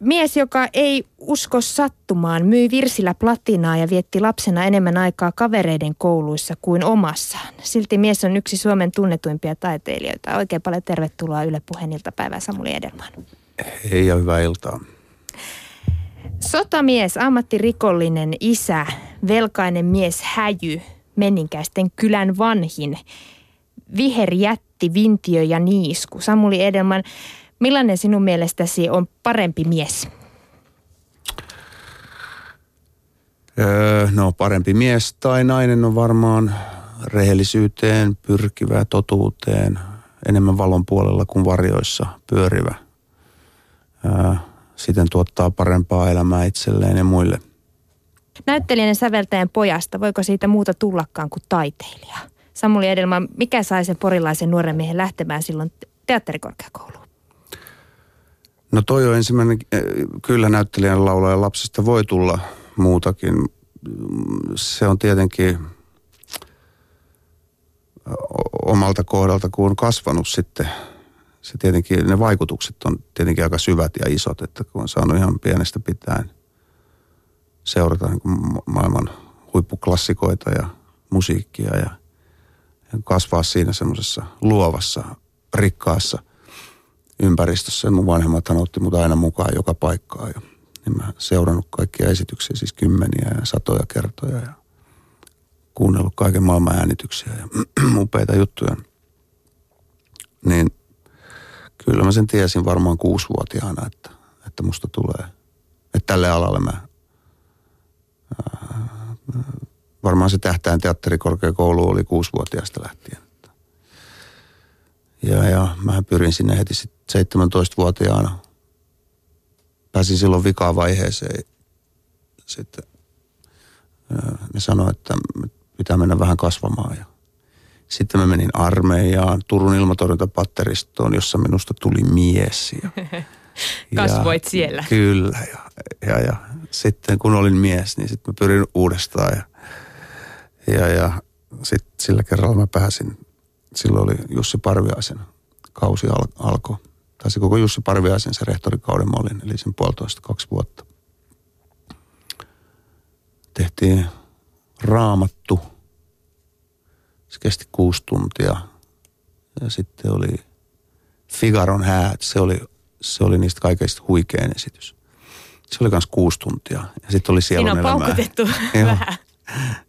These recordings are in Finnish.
Mies, joka ei usko sattumaan, myi virsillä platinaa ja vietti lapsena enemmän aikaa kavereiden kouluissa kuin omassaan. Silti mies on yksi Suomen tunnetuimpia taiteilijoita. Oikein paljon tervetuloa Yle Puheen iltapäivään Samuli Edelman. Hei ja hyvää iltaa. Sotamies, ammattirikollinen isä, velkainen mies Häjy, Menninkäisten kylän vanhin, viherjätti, vintiö ja niisku. Samuli Edelman, Millainen sinun mielestäsi on parempi mies? Öö, no parempi mies tai nainen on varmaan rehellisyyteen, pyrkivää totuuteen, enemmän valon puolella kuin varjoissa pyörivä. Öö, siten tuottaa parempaa elämää itselleen ja muille. Näyttelijän ja säveltäjän pojasta, voiko siitä muuta tullakaan kuin taiteilija? Samuli Edelman, mikä sai sen porilaisen nuoren miehen lähtemään silloin teatterikorkeakouluun? No toi on ensimmäinen, eh, kyllä näyttelijän laulajan lapsesta voi tulla muutakin. Se on tietenkin omalta kohdalta, kun on kasvanut sitten, se tietenkin, ne vaikutukset on tietenkin aika syvät ja isot, että kun on saanut ihan pienestä pitäen seurata niin maailman huippuklassikoita ja musiikkia ja, ja kasvaa siinä semmoisessa luovassa, rikkaassa – ympäristössä. Mun vanhemmat otti mut aina mukaan joka paikkaan. Ja, niin mä seurannut kaikkia esityksiä, siis kymmeniä ja satoja kertoja ja kuunnellut kaiken maailman äänityksiä ja upeita juttuja. Niin kyllä mä sen tiesin varmaan kuusivuotiaana, että, että musta tulee. Että tälle alalle mä varmaan se tähtäin teatterikorkeakoulu oli kuusivuotiaasta lähtien. Ja, ja mä pyrin sinne heti sit 17-vuotiaana. Pääsin silloin vikaan vaiheeseen. Sitten ne sanoi, että pitää mennä vähän kasvamaan. Ja sitten mä menin armeijaan, Turun ilmatorjuntapatteristoon, jossa minusta tuli mies. Ja, Kasvoit ja, siellä. Kyllä. Ja, ja, ja sitten kun olin mies, niin sitten mä pyrin uudestaan. Ja, ja, ja sitten sillä kerralla mä pääsin silloin oli Jussi Parviaisen kausi al- alkoi. Tai se koko Jussi Parviaisen se rehtorikauden mä olin, eli sen puolitoista kaksi vuotta. Tehtiin raamattu. Se kesti kuusi tuntia. Ja sitten oli Figaron häät. Se oli, se oli niistä kaikista huikein esitys. Se oli myös kuusi tuntia. Ja sitten oli siellä Siinä on paukutettu vähän.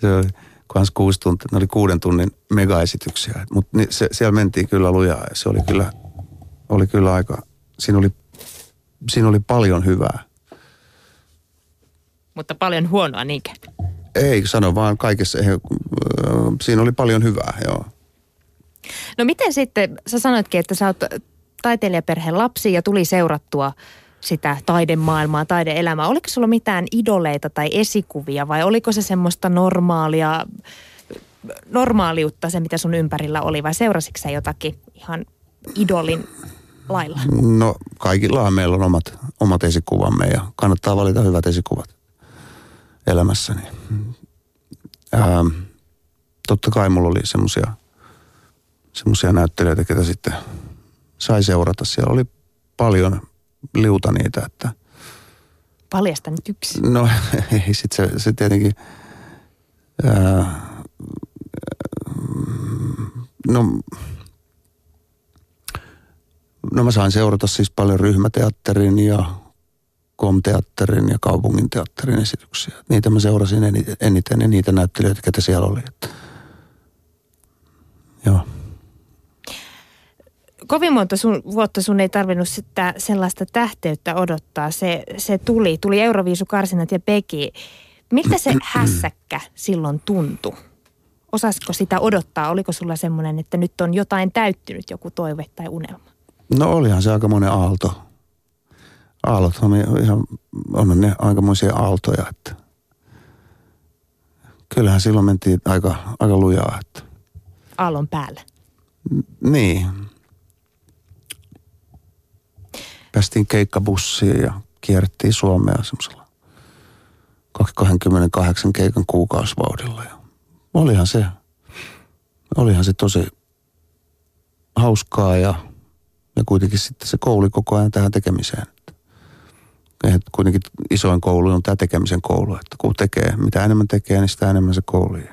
Se oli, kans kuusi tuntia, ne oli kuuden tunnin megaesityksiä. Mutta se, siellä mentiin kyllä lujaa ja se oli kyllä, oli kyllä aika, siinä oli, siinä oli paljon hyvää. Mutta paljon huonoa niinkö? Ei, sano vaan kaikessa, siinä oli paljon hyvää, joo. No miten sitten, sä sanoitkin, että sä oot taiteilijaperheen lapsi ja tuli seurattua sitä taidemaailmaa, taideelämää. Oliko sulla mitään idoleita tai esikuvia vai oliko se semmoista normaalia, normaaliutta se, mitä sun ympärillä oli vai seurasitko sä jotakin ihan idolin lailla? No kaikillahan meillä on omat, omat esikuvamme ja kannattaa valita hyvät esikuvat elämässäni. Ää, totta kai mulla oli semmoisia semmoisia näyttelijöitä, ketä sitten sai seurata. Siellä oli paljon liuta niitä, että... Paljasta nyt yksi. No ei, sit se, se tietenkin... Ää, no, no mä sain seurata siis paljon ryhmäteatterin ja komteatterin ja kaupungin teatterin esityksiä. Niitä mä seurasin eniten, eniten ja niitä näyttelijöitä, ketä siellä oli. Että. Joo kovin monta sun, vuotta sun ei tarvinnut sitä sellaista tähteyttä odottaa. Se, se tuli, tuli Euroviisukarsinat ja Peki. Miltä se hässäkkä silloin tuntui? Osasko sitä odottaa? Oliko sulla semmoinen, että nyt on jotain täyttynyt, joku toive tai unelma? No olihan se aikamoinen aalto. Aallot on ihan, on ne aikamoisia aaltoja, että kyllähän silloin mentiin aika, aika lujaa. Että. Aallon päällä. Niin, päästiin keikkabussiin ja kierrettiin Suomea semmoisella 28 keikan kuukausivauhdilla. Ja olihan se, olihan se tosi hauskaa ja, ja kuitenkin sitten se kouli koko ajan tähän tekemiseen. kuitenkin isoin koulu on tämä tekemisen koulu, että kun tekee, mitä enemmän tekee, niin sitä enemmän se koulii.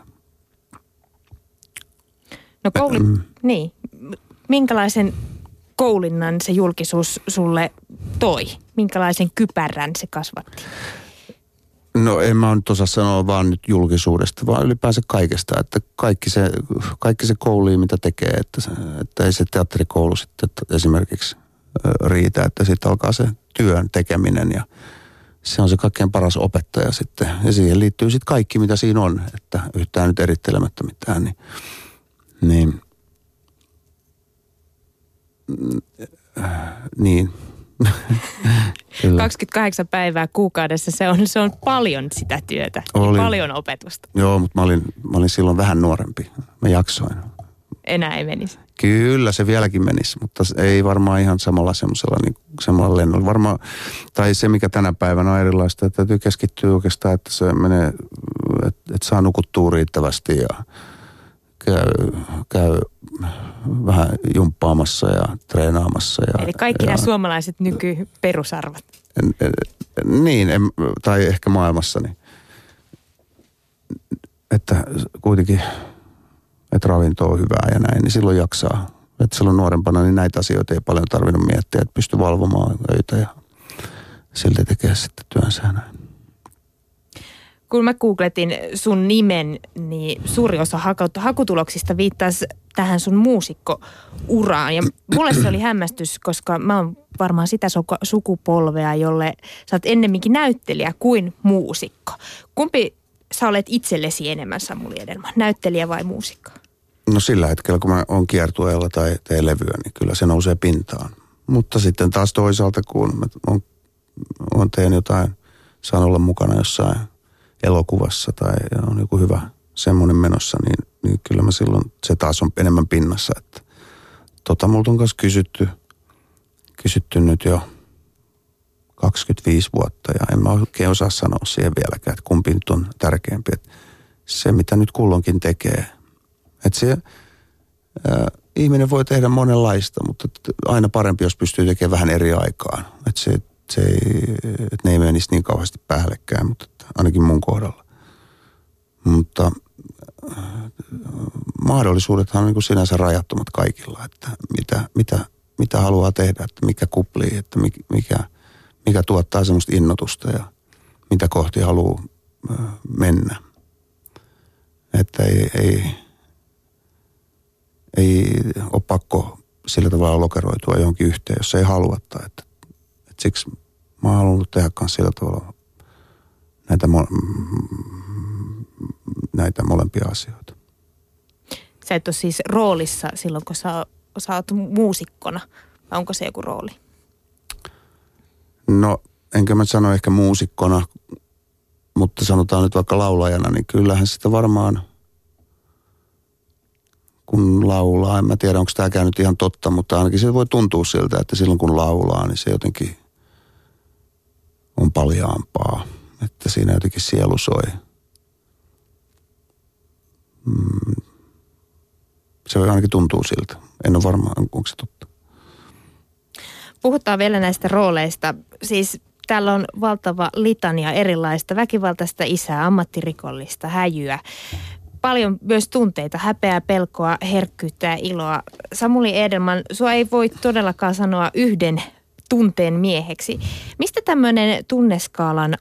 No kouli, mm. niin. Minkälaisen koulinnan se julkisuus sulle toi? Minkälaisen kypärän se kasvatti? No en mä nyt osaa sanoa vaan nyt julkisuudesta, vaan ylipäänsä kaikesta, että kaikki se, kaikki se kouli, mitä tekee, että, se, että ei se teatterikoulu sitten esimerkiksi riitä, että sitten alkaa se työn tekeminen ja se on se kaikkein paras opettaja sitten. Ja siihen liittyy sitten kaikki, mitä siinä on, että yhtään nyt erittelemättä mitään, niin, niin, niin Kyllä. 28 päivää kuukaudessa, se on, se on paljon sitä työtä, Oli. paljon opetusta. Joo, mutta mä olin, mä olin silloin vähän nuorempi. Mä jaksoin. Enää ei menisi. Kyllä se vieläkin menisi, mutta ei varmaan ihan samalla semmoisella niin, samalla lennolla. Varmaan, tai se mikä tänä päivänä on erilaista, että täytyy keskittyä oikeastaan, että se menee, että, että saa nukuttua riittävästi ja käy, käy vähän jumppaamassa ja treenaamassa. Ja, Eli kaikki ja, nämä suomalaiset nykyperusarvot. En, en, niin, en, tai ehkä maailmassani. Että kuitenkin, että ravinto on hyvää ja näin, niin silloin jaksaa. Että silloin nuorempana niin näitä asioita ei paljon tarvinnut miettiä, että pystyy valvomaan öitä ja silti tekee sitten työnsä näin kun mä googletin sun nimen, niin suuri osa hakutuloksista viittasi tähän sun muusikkouraan. Ja mulle se oli hämmästys, koska mä oon varmaan sitä sukupolvea, jolle sä oot ennemminkin näyttelijä kuin muusikko. Kumpi sä olet itsellesi enemmän, Samuli Edelman, näyttelijä vai muusikko? No sillä hetkellä, kun mä oon kiertueella tai teen levyä, niin kyllä se nousee pintaan. Mutta sitten taas toisaalta, kun mä oon, oon teen jotain, saan olla mukana jossain – elokuvassa tai on joku hyvä semmoinen menossa, niin, niin kyllä mä silloin, se taas on enemmän pinnassa. Että, tota multa on kanssa kysytty, kysytty nyt jo 25 vuotta ja en mä oikein osaa sanoa siihen vieläkään, että kumpi nyt on tärkeämpi. Että se, mitä nyt kullonkin tekee. Että se, ää, ihminen voi tehdä monenlaista, mutta aina parempi, jos pystyy tekemään vähän eri aikaan. Että se, se ei, että ne ei menisi niin kauheasti päällekkäin, mutta ainakin mun kohdalla. Mutta äh, mahdollisuudethan on niin kuin sinänsä rajattomat kaikilla, että mitä, mitä, mitä haluaa tehdä, että mikä kuplii, että mikä, mikä tuottaa semmoista innotusta ja mitä kohti haluaa äh, mennä. Että ei, ei, ei ole pakko sillä tavalla lokeroitua johonkin yhteen, jos ei halua. Että, että siksi mä oon halunnut tehdä sillä tavalla näitä, näitä molempia asioita. Sä et ole siis roolissa silloin, kun sä, sä oot muusikkona, vai onko se joku rooli? No, enkä mä sano ehkä muusikkona, mutta sanotaan nyt vaikka laulajana, niin kyllähän sitä varmaan, kun laulaa, en mä tiedä onko tämä käynyt ihan totta, mutta ainakin se voi tuntua siltä, että silloin kun laulaa, niin se jotenkin on paljaampaa että siinä jotenkin sielu soi. Mm. Se ainakin tuntuu siltä. En ole varma, onko se totta. Puhutaan vielä näistä rooleista. Siis täällä on valtava litania erilaista väkivaltaista isää, ammattirikollista, häjyä. Paljon myös tunteita, häpeää, pelkoa, herkkyyttä ja iloa. Samuli Edelman, sua ei voi todellakaan sanoa yhden tunteen mieheksi. Mistä tämmöinen tunneskaalan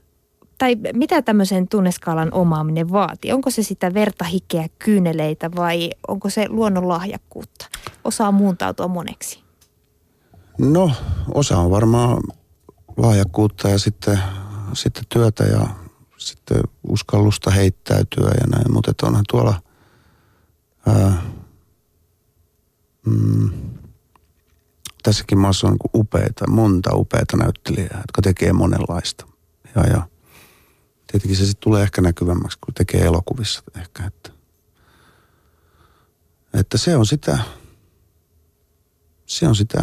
tai mitä tämmöisen tunneskaalan omaaminen vaatii? Onko se sitä verta, hikeä, kyyneleitä vai onko se luonnon lahjakkuutta? Osaa muuntautua moneksi? No, osa on varmaan lahjakkuutta ja sitten, sitten työtä ja sitten uskallusta heittäytyä ja näin. Mutta onhan tuolla ää, mm, tässäkin maassa on niin upeita, monta upeita näyttelijää, jotka tekee monenlaista. Ja, ja tietenkin se sitten tulee ehkä näkyvämmäksi, kun tekee elokuvissa ehkä, että, että se on sitä, se on sitä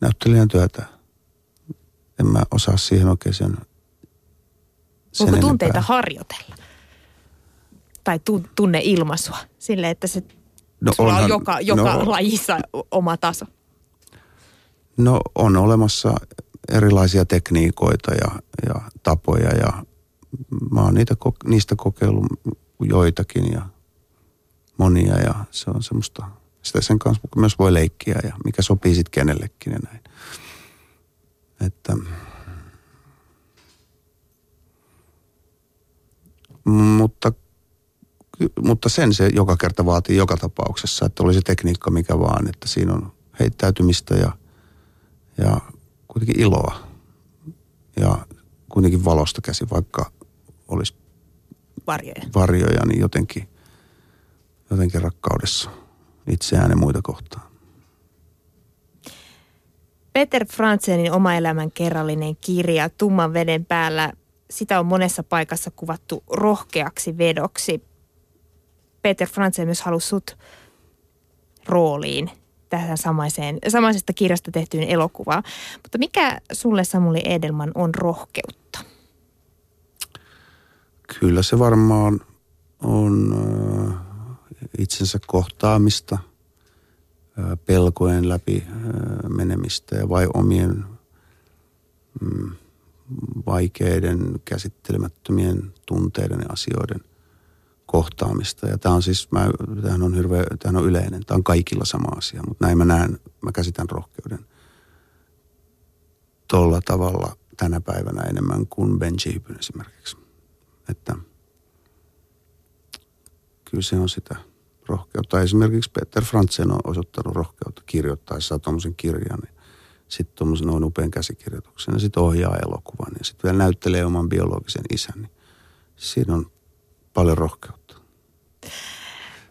näyttelijän työtä. En mä osaa siihen oikein sen, sen Onko tunteita enempää. harjoitella? Tai tunne ilmaisua sille, että se no sulla onhan, on joka, joka no, lajissa oma taso? No on olemassa erilaisia tekniikoita ja, ja tapoja ja mä oon niitä, niistä kokeillut joitakin ja monia ja se on semmoista, sitä sen kanssa myös voi leikkiä ja mikä sopii sitten kenellekin ja näin. Että, mutta, mutta sen se joka kerta vaatii joka tapauksessa, että oli se tekniikka mikä vaan, että siinä on heittäytymistä ja, ja kuitenkin iloa ja kuitenkin valosta käsi, vaikka olisi varjoja, varjoja niin jotenkin, jotenkin rakkaudessa itseään ja muita kohtaan. Peter Franzenin oma elämän kerrallinen kirja Tumman veden päällä, sitä on monessa paikassa kuvattu rohkeaksi vedoksi. Peter Franzen myös halusi sut rooliin tähän samaiseen, samaisesta kirjasta tehtyyn elokuvaan. Mutta mikä sulle Samuli Edelman on rohkeutta? Kyllä se varmaan on äh, itsensä kohtaamista, äh, pelkojen läpi äh, menemistä ja vai omien mm, vaikeiden, käsittelemättömien tunteiden ja asioiden kohtaamista. Ja tämä on siis, mä, tämähän on hirveä, tämähän on yleinen, tämä on kaikilla sama asia, mutta näin mä näen, mä käsitän rohkeuden tuolla tavalla tänä päivänä enemmän kuin Benji Hypyn esimerkiksi. Että kyllä se on sitä rohkeutta. Esimerkiksi Peter Frantzen on osoittanut rohkeutta kirjoittaessa tuommoisen kirjan. Niin sitten tuommoisen noin upean käsikirjoituksen ja sitten ohjaa elokuvan ja sitten vielä näyttelee oman biologisen isän. Niin siinä on paljon rohkeutta.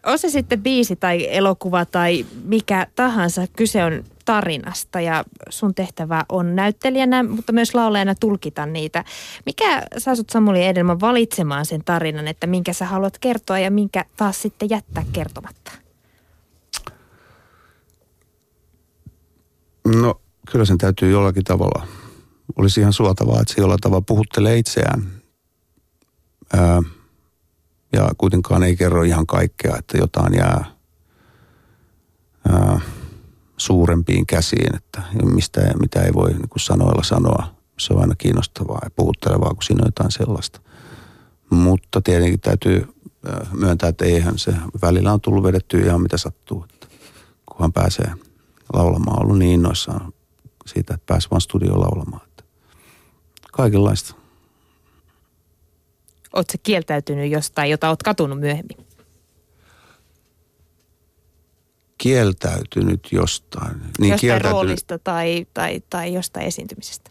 On se sitten biisi tai elokuva tai mikä tahansa, kyse on tarinasta ja sun tehtävä on näyttelijänä, mutta myös laulajana tulkita niitä. Mikä saa sut Samuli Edelman valitsemaan sen tarinan, että minkä sä haluat kertoa ja minkä taas sitten jättää kertomatta? No kyllä sen täytyy jollakin tavalla, olisi ihan suotavaa, että se jollain tavalla puhuttelee itseään. Ää, ja kuitenkaan ei kerro ihan kaikkea, että jotain jää ää, suurempiin käsiin, että mistä, mitä ei voi niin kuin sanoilla sanoa. Se on aina kiinnostavaa ja puhuttelevaa, kun siinä on jotain sellaista. Mutta tietenkin täytyy myöntää, että eihän se välillä on tullut vedetty ihan mitä sattuu. Että kunhan pääsee laulamaan, on ollut niin innoissaan siitä, että pääsee vaan studioon laulamaan. Että kaikenlaista. Oletko kieltäytynyt jostain, jota olet katunut myöhemmin? Kieltäytynyt jostain. Niin jostain kieltäytynyt... roolista tai, tai, tai jostain esiintymisestä?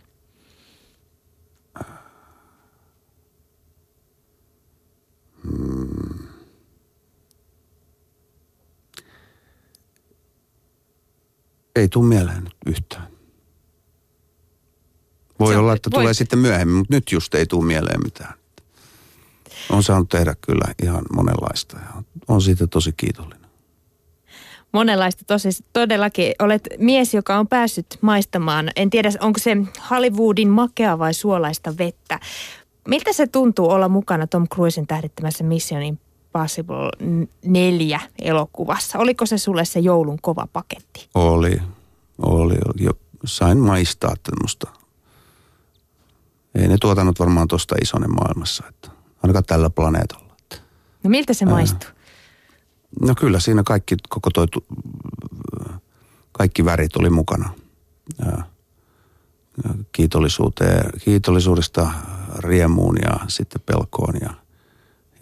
Hmm. Ei tule mieleen nyt yhtään. Voi Se olla, että voi... tulee sitten myöhemmin, mutta nyt just ei tule mieleen mitään on saanut tehdä kyllä ihan monenlaista ja on siitä tosi kiitollinen. Monenlaista tosi, todellakin. Olet mies, joka on päässyt maistamaan, en tiedä onko se Hollywoodin makea vai suolaista vettä. Miltä se tuntuu olla mukana Tom Cruisen tähdittämässä Mission Impossible 4 elokuvassa? Oliko se sulle se joulun kova paketti? Oli, oli. oli. Jo, sain maistaa tämmöistä. Ei ne tuotannut varmaan tuosta isonen maailmassa, että ainakaan tällä planeetalla. No miltä se maistuu? No kyllä siinä kaikki, koko toi, kaikki värit oli mukana. Kiitollisuuteen, kiitollisuudesta riemuun ja sitten pelkoon ja,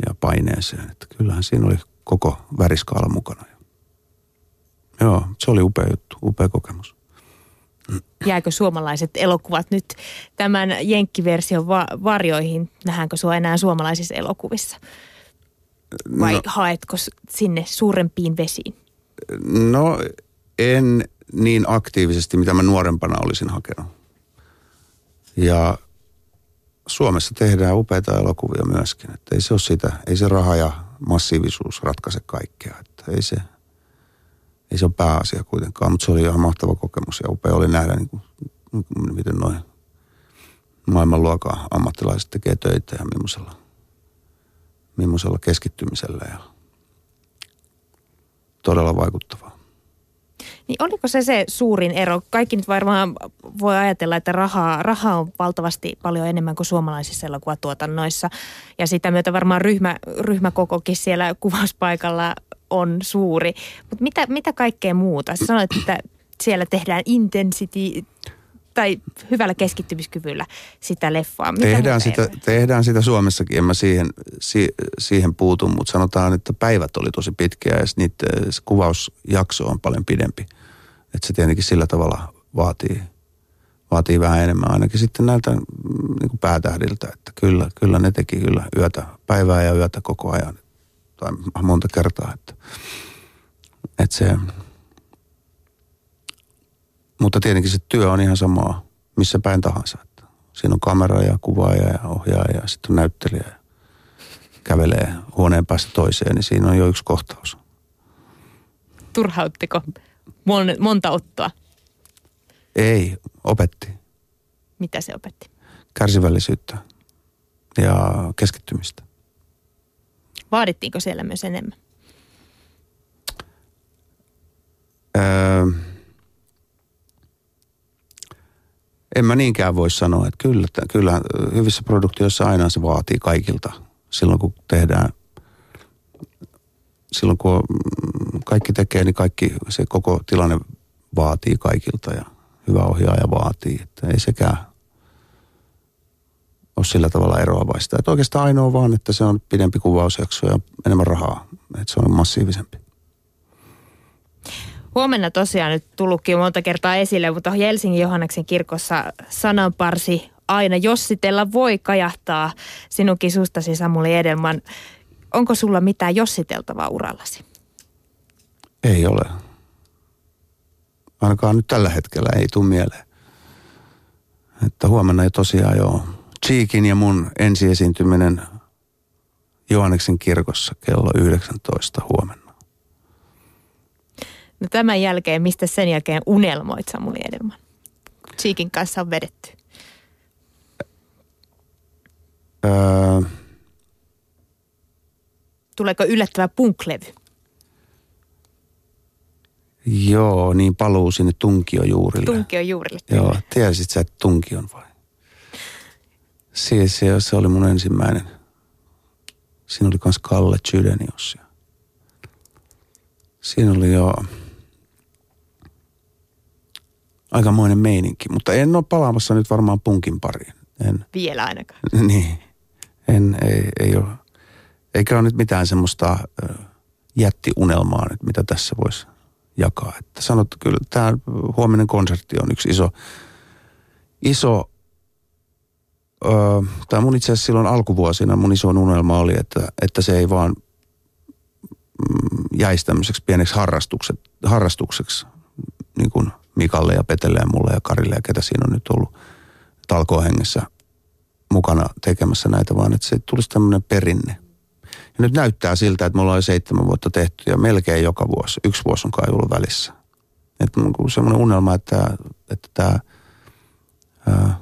ja paineeseen. Että kyllähän siinä oli koko väriskaala mukana. Joo, se oli upea juttu, upea kokemus jääkö suomalaiset elokuvat nyt tämän jenkkiversion va- varjoihin? Nähdäänkö sua enää suomalaisissa elokuvissa? Vai no, haetko sinne suurempiin vesiin? No en niin aktiivisesti, mitä mä nuorempana olisin hakenut. Ja Suomessa tehdään upeita elokuvia myöskin. Että ei se ole sitä, ei se raha ja massiivisuus ratkaise kaikkea. Että ei se, ei se ole pääasia kuitenkaan, mutta se oli ihan mahtava kokemus ja upea oli nähdä, niin kuin, miten noin maailmanluokan ammattilaiset tekee töitä ja millaisella, millaisella keskittymisellä ja todella vaikuttavaa. Niin oliko se se suurin ero? Kaikki nyt varmaan voi ajatella, että rahaa, rahaa on valtavasti paljon enemmän kuin suomalaisissa elokuvatuotannoissa. Ja sitä myötä varmaan ryhmä, ryhmäkokokin siellä kuvauspaikalla on suuri. Mutta mitä, mitä kaikkea muuta? Sanoit, että siellä tehdään intensity tai hyvällä keskittymiskyvyllä sitä leffaa. Mitä tehdään sitä, tehdään sitä Suomessakin, en mä siihen, si, siihen puutu, mutta sanotaan, että päivät oli tosi pitkiä ja niitä, se kuvausjakso on paljon pidempi. Että se tietenkin sillä tavalla vaatii, vaatii vähän enemmän ainakin sitten näiltä mm, niin kuin päätähdiltä, että kyllä, kyllä ne teki kyllä yötä, päivää ja yötä koko ajan tai monta kertaa, että, että se, mutta tietenkin se työ on ihan samaa missä päin tahansa. Että siinä on kamera ja kuvaaja ja ohjaaja ja sitten on näyttelijä ja kävelee huoneen päästä toiseen, niin siinä on jo yksi kohtaus. Turhauttiko monta ottoa? Ei, opetti. Mitä se opetti? Kärsivällisyyttä ja keskittymistä. Vaadittiinko siellä myös enemmän? Öö, en mä niinkään voi sanoa, että kyllä, kyllä hyvissä produktioissa aina se vaatii kaikilta. Silloin kun tehdään, silloin kun kaikki tekee, niin kaikki se koko tilanne vaatii kaikilta ja hyvä ohjaaja vaatii. Että ei sekään ole sillä tavalla eroavaista. Että oikeastaan ainoa vaan, että se on pidempi kuvausjakso ja enemmän rahaa. Että se on massiivisempi. Huomenna tosiaan nyt tullutkin monta kertaa esille, mutta Helsingin Johanneksen kirkossa sananparsi aina jossitella voi kajahtaa sinunkin sustasi Samuli Edelman. Onko sulla mitään jossiteltavaa urallasi? Ei ole. Ainakaan nyt tällä hetkellä ei tule mieleen. Että huomenna ei tosiaan joo. Cheekin ja mun ensiesiintyminen Johanneksen kirkossa kello 19 huomenna. No tämän jälkeen, mistä sen jälkeen unelmoit Samuli Edelman? Cheekin kanssa on vedetty. Öö. Tuleeko yllättävä punklevy? Joo, niin paluu sinne Tunkiojuurille. Tunkiojuurille. Joo, tiesit sä, että Tunkion vai? Siis se, se oli mun ensimmäinen. Siinä oli myös Kalle Chydenius. Siinä oli jo aikamoinen meininki. Mutta en ole palaamassa nyt varmaan punkin pariin. En. Vielä ainakaan. niin. En, ei, ei ole. Eikä ole nyt mitään semmoista jättiunelmaa nyt, mitä tässä voisi jakaa. Että sanot, kyllä tämä huominen konsertti on yksi iso, iso ö, tai mun itse asiassa silloin alkuvuosina mun iso unelma oli, että, että se ei vaan mm, jäisi tämmöiseksi pieneksi harrastukseksi, niin kuin – Mikalle ja Petelle ja mulle ja Karille ja ketä siinä on nyt ollut talkohengessä mukana tekemässä näitä, vaan että se tulisi tämmöinen perinne. Ja nyt näyttää siltä, että me ollaan jo seitsemän vuotta tehty ja melkein joka vuosi. Yksi vuosi on kai ollut välissä. Että on semmoinen unelma, että, että tämä ää,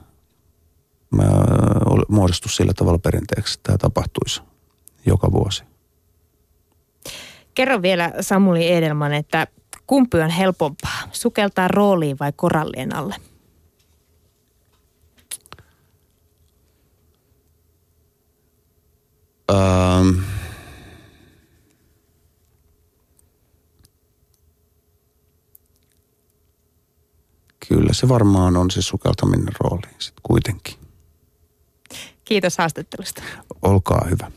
muodostus sillä tavalla perinteeksi, että tämä tapahtuisi joka vuosi. Kerro vielä Samuli Edelman, että Kumpi on helpompaa, sukeltaa rooliin vai korallien alle? Ähm. Kyllä se varmaan on se sukeltaminen rooliin sitten kuitenkin. Kiitos haastattelusta. Olkaa hyvä.